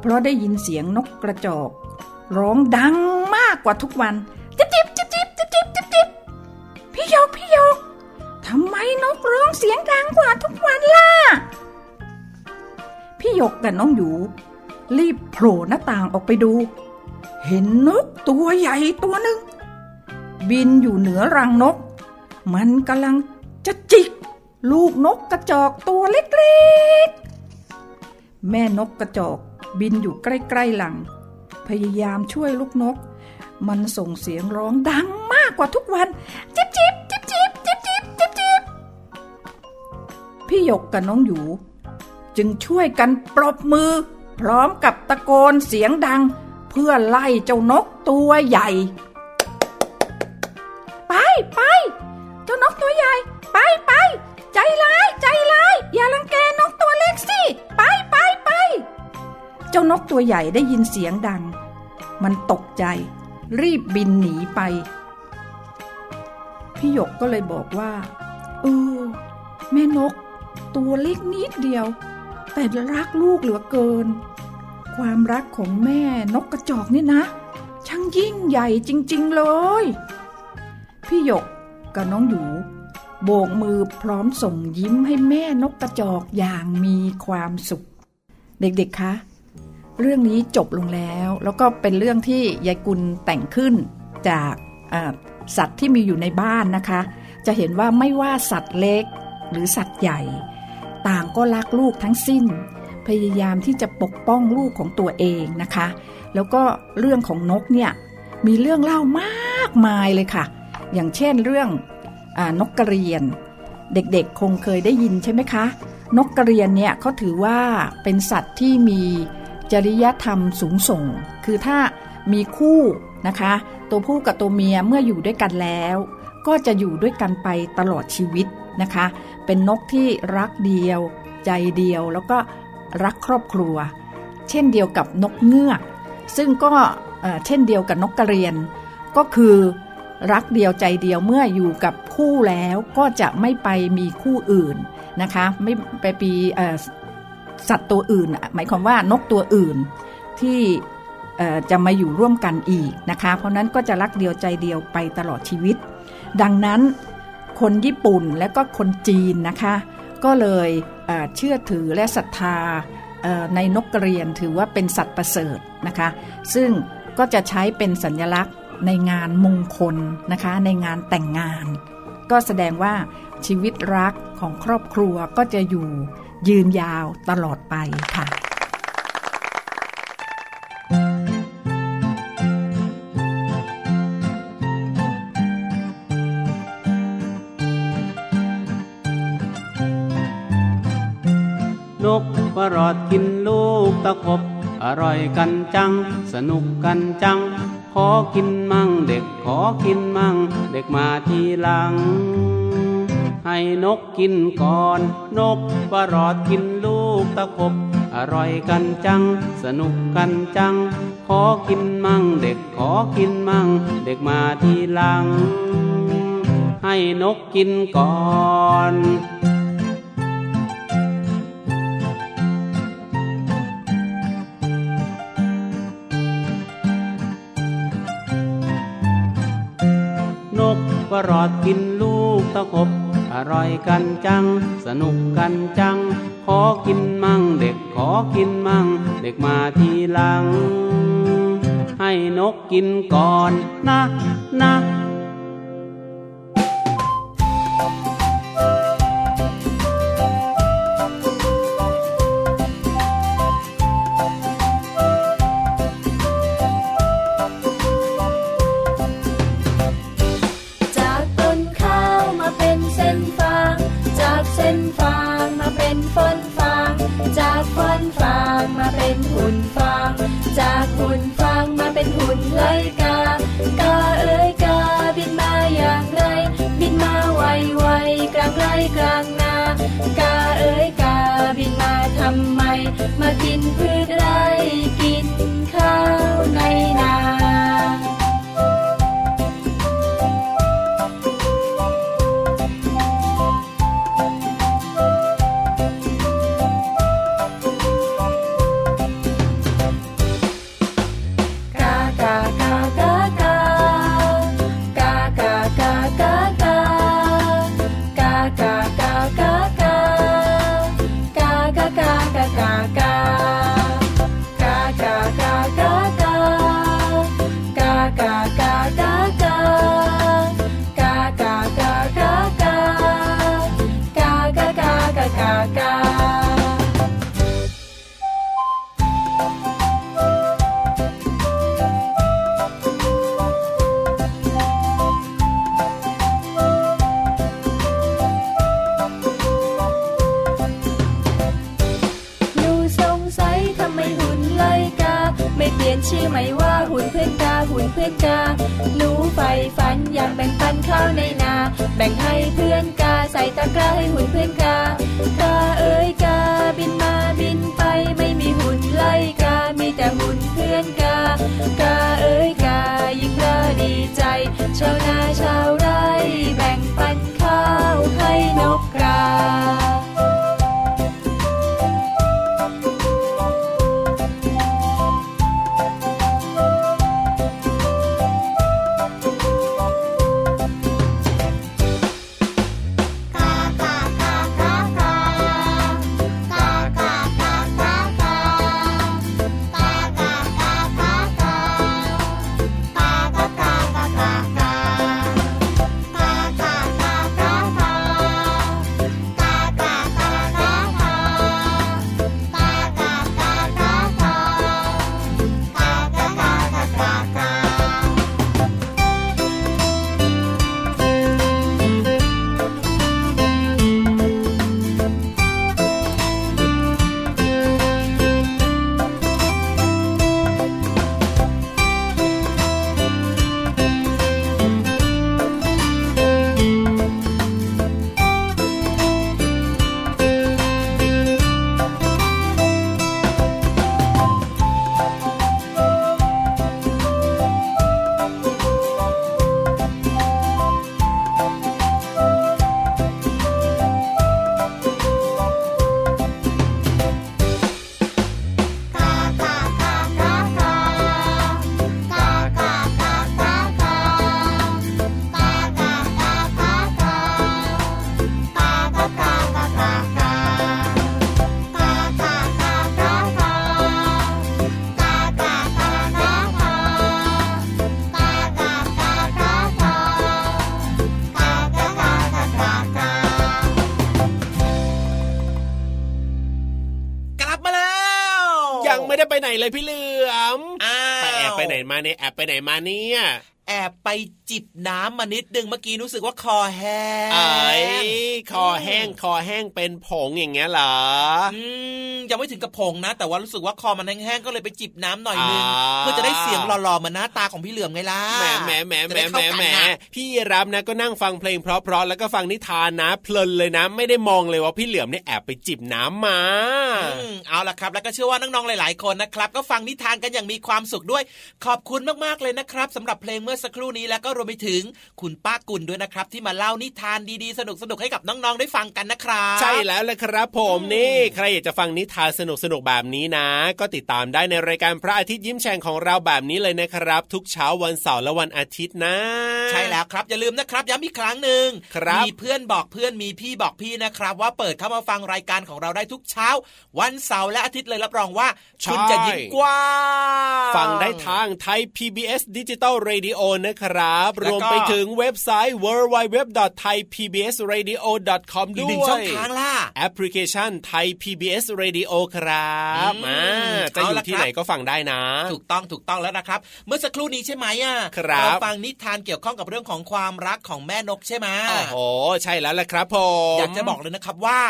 เพราะได้ยินเสียงนกกระจอก ร้องดังมากกว่าทุกวันจิ๊บจิ๊บจิ๊บจิ๊บจิ๊บจิ๊บจิ๊บจิ๊บพี่หยกพี่หยกทำไมนกร้องเสียงดังกว่าทุกวันล่ะพี่หยกกับน้องหยู รีบโผล่หน้าต่างออกไปดู เห็นนกตัวใหญ่ตัวหนึ่ง บินอยู่เหนือรังนก มันกำลังจะจิก ลูกนกกระจอกตัวเล็กๆ แม่นกกระจอกบินอยู่ใกล้ๆหลัง พยายามช่วยลูกนก มันส่งเสียงร้องดังมากกว่าทุกวัน จิบจิบจิบจิบจิบจิบจิบจิบพี่หยกกับน้องหยูจึงช่วยกันปรบมือ พร้อมกับตะโกนเสียงดัง เพื่อไล่เจ้านกตัวใหญ่ ไปไปเจ้านกตัวใหญ่ ไปไปใจร้ายใจร้ายอย่าลังแกนกตัวเล็กสิ ไปไปไปเจ้านกตัวใหญ่ได้ยินเสียงดัง มันตกใจ รีบบินหนีไป พี่หยกก็เลยบอกว่าเออแม่นก ตัวเล็กนิดเดียว แต่รักลูกเหลือเกิน ความรักของแม่นกกระจอกนี่นะ ช่างยิ่งใหญ่จริง ๆเลย พี่หยกกับน้องหยูโบกมือพร้อมส่งยิ้มให้แม่นกกระจอกอย่างมีความสุข เด็กๆ คะ เรื่องนี้จบลงแล้ว แล้วก็เป็นเรื่องที่ยายกุลแต่งขึ้นจากสัตว์ที่มีอยู่ในบ้านนะคะ จะเห็นว่าไม่ว่าสัตว์เล็กหรือสัตว์ใหญ่ ต่างก็รักลูกทั้งสิ้น พยายามที่จะปกป้องลูกของตัวเองนะคะ แล้วก็เรื่องของนกเนี่ยมีเรื่องเล่ามากมายเลยค่ะ อย่างเช่นเรื่องอนกกระเรียน เด็กๆคงเคยได้ยินใช่ไหมคะ นกกระเรียนเนี่ยเขาถือว่าเป็นสัตว์ที่มีจริยธรรมสูงส่ง คือถ้ามีคู่นะคะ ตัวผู้กับตัวเมียเมื่ออยู่ด้วยกันแล้ว ก็จะอยู่ด้วยกันไปตลอดชีวิตนะคะ เป็นนกที่รักเดียว ใจเดียวแล้วก็รักครอบครัว เช่นเดียวกับนกเงือก ซึ่งก็เช่นเดียวกับนกกระเรียน ก็คือรักเดียวใจเดียวเมื่ออยู่กับคู่แล้วก็จะไม่ไปมีคู่อื่นนะคะไม่ไปปีสัตว์ตัวอื่น หมายความว่านกตัวอื่นที่จะมาอยู่ร่วมกันอีกนะคะ เพราะนั้นก็จะรักเดียวใจเดียวไปตลอดชีวิต ดังนั้น คนญี่ปุ่นและก็คนจีนนะคะ ก็เลยเชื่อถือและศรัทธาในนกกระเรียนถือว่าเป็นสัตว์ประเสริฐนะคะ ซึ่งก็จะใช้เป็นสัญลักษณ์ในงานมงคลนะคะ ในงานแต่งงาน ก็แสดงว่าชีวิตรักของครอบครัวก็จะอยู่ยืนยาวตลอดไปค่ะ กตะกบอร่อยกันจัง สนุกกันจัง ขอกินมั่งเด็กขอกินมั่ง เด็กมาทีหลัง ให้นกกินก่อน นกประอดกินลูกตะกบอร่อยกันจัง สนุกกันจัง ขอกินมั่งเด็กขอกินมั่ง เด็กมาทีหลัง ให้นกกินก่อน ก็รอดกินลูกตะกบอร่อยกันจัง สนุกกันจัง ขอกินมั่ง เด็กขอกินมั่ง เด็กมาทีหลัง ให้นกกินก่อนนะนะ จากฝนฟางมาเป็นหุ่นฟาง จากหุ่นฟางมาเป็นหุ่นเลยกากาเอ้ยกาบินมาอย่างไร บินมาไวไวกลางไรกลางนากาเอ้ยกาบินมาทำไม มากินพืชไร ลยพี่เหลือมอ้าวไปแอบไปไหนมาเนี่ยแอบไปไหนมาเนี่ย แอบไปจิบน้ำมานิดนึงเมื่อกี้รู้สึกว่าคอแห้งไอ้คอแห้งคอแห้งเป็นผงอย่างเงี้ยเหรออืมยังไม่ถึงกับผงนะ แต่ว่ารู้สึกว่าคอมันแห้งๆก็เลยไปจิบน้ำหน่อยนึงอ่าเพื่อจะได้เสียงหล่อๆเหมือนหน้าตาของพี่เหลือมไงล่ะแหมแหมแหมแหมจะได้แหมเข้ากันแหมน่ะพี่รับนะก็นั่งฟังเพลงเพราะๆแล้วก็ฟังนิทานนะ เพลินเลยนะ ไม่ได้มองเลยว่าพี่เหลือมเนี่ยแอบไปจิบน้ำมาอืมเอาล่ะครับ แล้วก็เชื่อว่าน้องๆหลาย ๆคนนะครับ ก็ฟังนิทานกันอย่างมีความสุขด้วย ขอบคุณมากๆเลยนะครับสำหรับเพลงเมื่อสักครู่นี้แล้วก็รวมไปถึงคุณป้ากุลด้วยนะครับ ที่มาเล่านิทานดีๆ สนุกๆให้กับน้องๆได้ฟังกันนะครับใช่แล้วแหละครับผมนี่ใครอยากจะฟังนิทานสนุกสนุกๆแบบนี้นะ ก็ติดตามได้ในรายการพระอาทิตย์ยิ้มแฉ่งของเราแบบนี้เลยนะครับ ทุกเช้าวันเสาร์และวันอาทิตย์นะ ใช่แล้วครับอย่าลืมนะครับย้ำอีกครั้งหนึ่งครับมีเพื่อนบอกเพื่อนมีพี่บอกพี่นะครับ ว่าเปิดเข้ามาฟังรายการของเราได้ทุกเช้า วันเสาร์และอาทิตย์เลยรับรองว่าคุณจะยิ้มกว้างฟังได้ทางไทย PBS ดิจิตอล Radio นะครับแล้วก็รวมไปถึงเว็บไซต์ www.thaipbsradio.com อีกด้หนึ่งวช่องยทางล่ะแอปพลิเคชันไทย PBS Radio ครับอืมอ่าจะอยู่เอาละที่ครับไหนก็ฟังได้นะ ถูกต้องถูกต้องแล้วนะครับ เมื่อสักครู่นี้ใช่ไหมอะครับเราฟังนิทานเกี่ยวข้องกับเรื่องของความรักของแม่นกใช่ไหมโอ้โหใช่แล้วแหละครับผมอยากจะบอกเลยนะครับว่า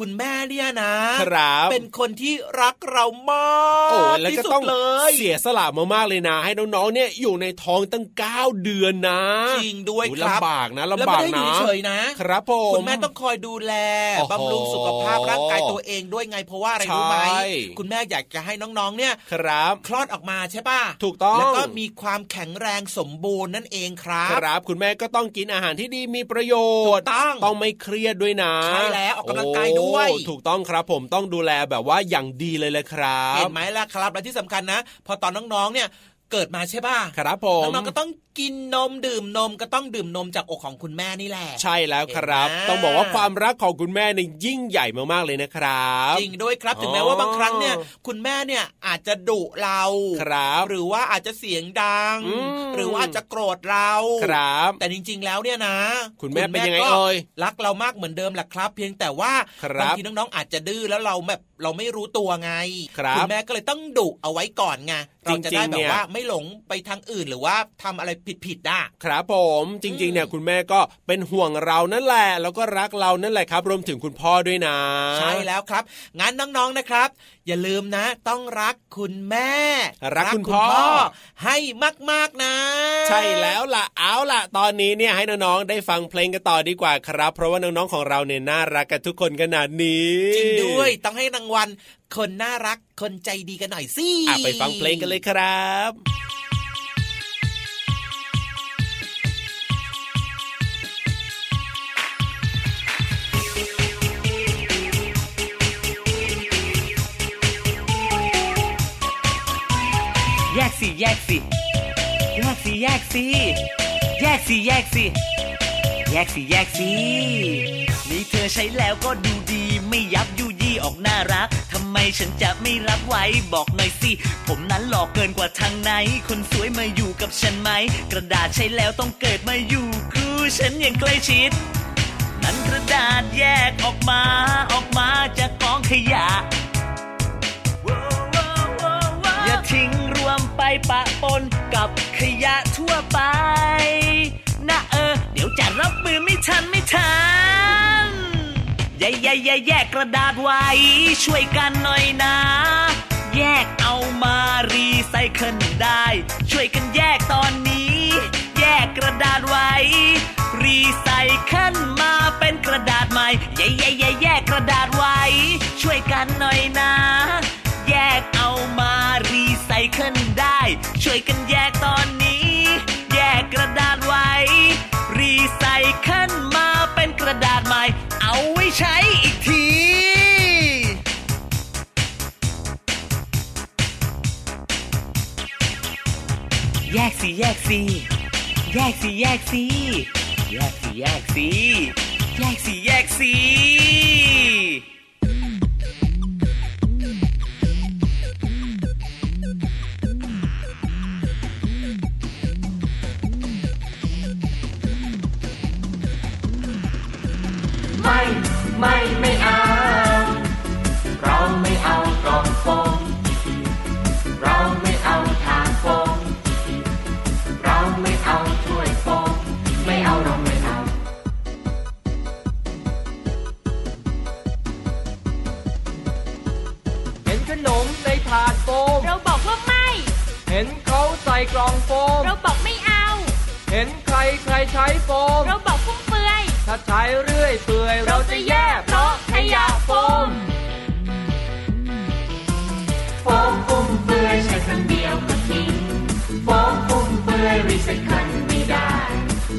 คุณแม่เนี่ยนะครับเป็นคนที่รักเรามากโอ้แล้วที่ก็สุต้อดงเลยเสียสละมามากเลยนะ ให้น้องๆเนี่ยอยู่ในท้องตั้ง 9 เดือนนะจริงด้วยโอ้ครับลำบากนะแล้วลำบากไม่ได้อยู่นะเฉยๆนะ ครับผมคุณแม่ต้องคอยดูแลโอ้โหบำรุงสุขภาพร่างกายตัวเองด้วยไงเพราะว่าอะไรรู้ไหมใช่คุณแม่อยากจะให้น้องๆเนี่ยครับคลอดออกมาใช่ป่ะถูกต้องแล้วก็มีความแข็งแรงสมบูรณ์นั่นเองครับครับ คุณแม่ก็ต้องกินอาหารที่ดีมีประโยชน์ถูกต้องต้องไม่เครียดด้วยนะใช่แล้วออกกำลังกายด้วยโอ้ถูกต้องครับผมต้องดูแลแบบว่าอย่างดีเลยเลยครับเห็นไหมล่ะครับและที่สำคัญนะ พอตอนน้องๆเนี่ยเกิดมาใช่ป่ะครับผมน้องๆก็ต้องกินนมดื่มนมก็ต้องดื่มนมจากอกของคุณแม่นี่แหละ ใช่แล้วครับ ต้องบอกว่าความรักของคุณแม่เนี่ยยิ่งใหญ่มากๆเลยนะครับ จริงด้วยครับถึงแม้ว่าบางครั้งเนี่ย คุณแม่เนี่ยอาจจะดุเราครับ หรือว่าอาจจะเสียงดัง หรือว่าอาจจะโกรธเราครับ แต่จริง ๆ แล้วเนี่ยนะ คุณแม่เป็นยังไงเอ่ยรักเรามากเหมือนเดิมแหละครับ เพียงแต่ว่าครับบางทีน้องๆอาจจะดื้อแล้วเราแบบเราไม่รู้ตัวไงครับณแม่ก็เลยต้องดุเอาไว้ก่อนไงเราจะได้จริงๆแบเนี่บยว่าไม่หลงไปทางอื่นหรือว่าทำอะไรผิดๆได้ครับผมจริงๆเนี่ยคุณแม่ก็เป็นห่วงเรานั่นแหละ แล้วก็รักเรานั่นแหละครับรวมถึงคุณพ่อด้วยนะ ใช่แล้วครับงั้นน้องๆนะครับ อย่าลืมนะ ต้องรักคุณแม่ รักคุณพ่อให้มากๆนะ ใช่แล้วล่ะเอาล่ะ ตอนนี้เนี่ยให้น้องๆได้ฟังเพลงกันต่อดีกว่าครับ เพราะว่าน้องๆของเราเนี่ยน่ารักกันทุกคนขนาดนี้จริงด้วยต้องให้รางวัลคนน่ารักคนใจดีกันหน่อยสิอะไปฟังเพลงกันเลยครับ สิแยกสิแยกสิแยกสิแยกสิแยกสิแยกสิแยกสิมีเธอใช้แล้วก็ดูดี ไม่ยับยุยี่ออกน่ารักทำไมฉันจะไม่รับไว้บอกหน่อยสิ ผมนั้นหลอกเกินกว่าทางไหน คนสวยมาอยู่กับฉันไหม กระดาษใช้แล้วต้องเกิดมาอยู่คู่ฉันอย่างใกล้ชิด นั้นกระดาษแยกออกมาออกมาจากกองขยะ ไปปะปนกับขยะทั่วไป นะเออ เดี๋ยวจะรับมือไม่ทันไม่ทันแย่แย่แย่แยกกระดาษไว้ ช่วยกันหน่อยนะ แยกเอามารีไซเคิลได้ ช่วยกันแยกตอนนี้ แยกกระดาษไว้ รีไซเคิลมาเป็นกระดาษใหม่แย่แย่แย่แยกกระดาษไว้ ช่วยกันหน่อยนะ วยกันแยกตอนนี้ แยกกระดาษไว้ รีไซเคิลมาเป็นกระดาษใหม่ เอาไว้ใช้อีกทีแยกสิแยกสิแยกสิแยกสิแยกสิแยกสิแยกสิแยกสิ ไม่ไม่เอาเราไม่เอากล่องโฟมเราไม่เอาถาดโฟมเราไม่เอาถ้วยโฟมไม่เอาเราไม่เอา เห็นขนมในถาดโฟมเราบอกว่าไม่ เห็นเขาใส่กล่องโฟมเราบอกไม่เอา เห็นใครใครใช้โฟมเราบอกฟุ่มเฟือย ถ้าใช้เรื่อยเปื่อยเราจะแย่เพราะขยะโฟมโฟมฟุ่มเฟือยใช้ครั้งเดียวก็ทิ้งโฟมฟุ่มเฟือยรีไซเคิลไม่ได้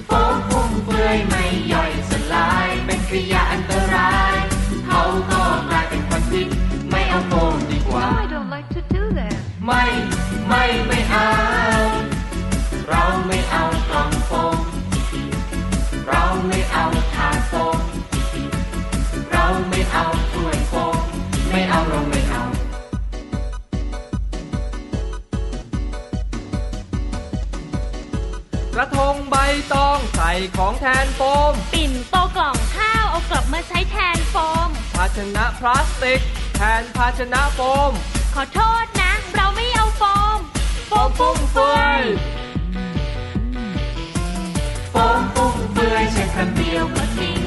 โฟมฟุ่มเฟือยไม่ย่อยสลายเป็นขยะอันตรายเขาก็กลายเป็นควันพิษไม่เอาโฟมดีกว่า I don't like to do that ไม่ไม่ไม่เอา เราไม่เอา กระทงใบตองใส่ของแทนโฟม ปิ่นโตกล่องข้าวเอากลับมาใช้แทนโฟม ภาชนะพลาสติก แทนภาชนะโฟม ขอโทษนะ เราไม่เอาโฟม โฟมฟุ่มเฟือยโฟมฟุ่มเฟือยใช้ครั้งเดียวก็ทิ้ง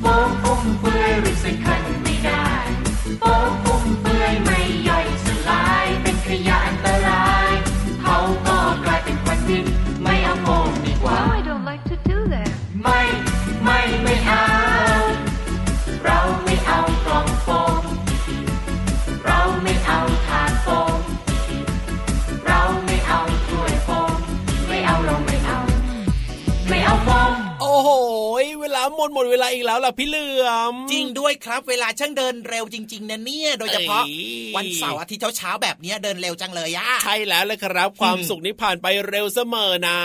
โฟมฟุ่มเฟือยรีไซเคิลไม่ได้โฟมฟุ่มเฟือยไม่ย่อยสลายเป็นขยะอันตรายเขาก็กลายเป็นควันพิษ มดหมดเวลาอีกแล้วล่ะพี่เหลือมจริงด้วยครับ เวลาช่างเดินเร็วจริง ๆนะเนี่ย โดยเฉพาะวันเสาร์อาทิตย์เช้าๆแบบนี้เดินเร็วจังเลยอะใช่แล้วเลยครับ ความสุขนี้ผ่านไปเร็วเสมอนะ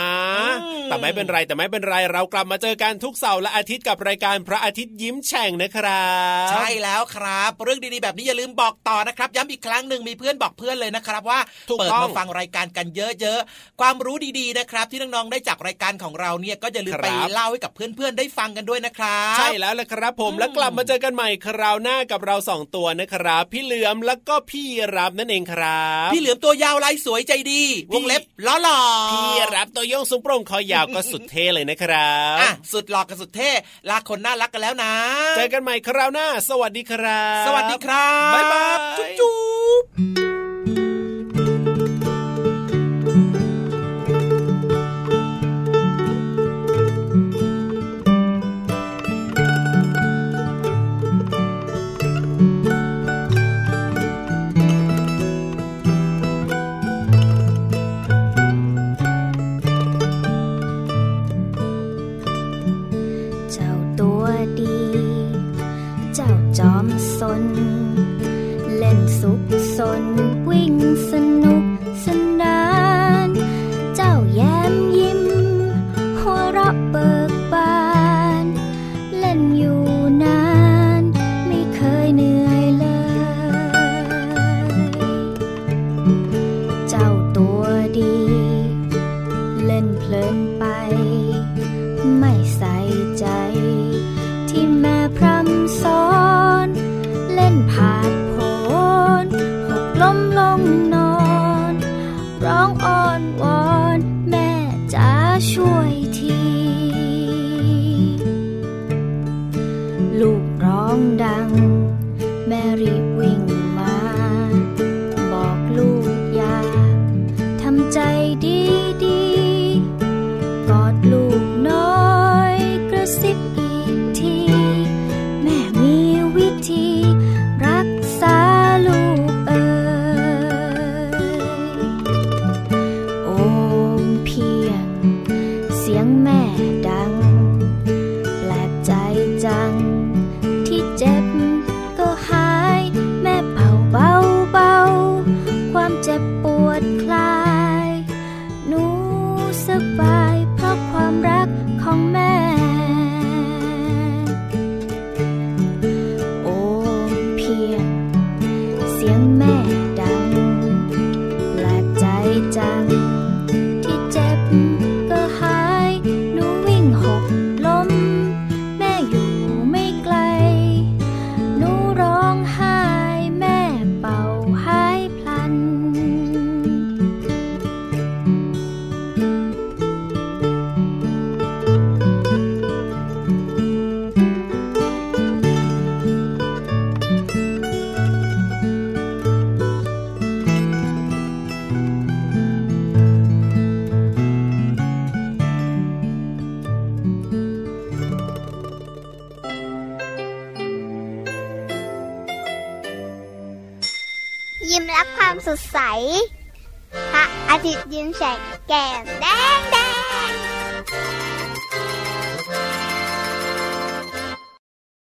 แต่ไม่เป็นไรแต่ไม่เป็นไรเรากลับมาเจอกันทุกเสาร์และอาทิตย์กับรายการพระอาทิตย์ยิ้มแฉ่งนะครับ ใช่แล้วครับ เรื่องดีๆแบบนี้อย่าลืมบอกต่อนะครับ ย้ำอีกครั้งหนึ่งมีเพื่อนบอกเพื่อนเลยนะครับว่าเปิดมาฟังรายการกันเยอะๆความรู้ดีๆนะครับ ที่น้องๆได้จากรายการของเราเนี่ยก็อย่าลืมไปเล่าให้กับเพื่อนๆได้ฟังกันด้วยนะครับใช่แล้วละครับผมแล้วกลับมาเจอกันใหม่คราวหน้ากับเราสองตัวนะครับ พี่เหลือมแล้วก็พี่รับนั่นเองครับ พี่เหลือมตัวยาวลายสวยใจดีวงเล็บล้อหล่อพี่รับตัวโยงสูงโปร่งคอยาวก็สุดเท่เลยนะครับอะสุดหล่อกับสุดเท่ลาคนน่ารักกันแล้วนะ เจอกันใหม่คราวหน้า สวัสดีครับ สวัสดีครับบ๊ายบายจุ๊บ จุ๊ ดใสพระอาทิตย์ยิ้มรี่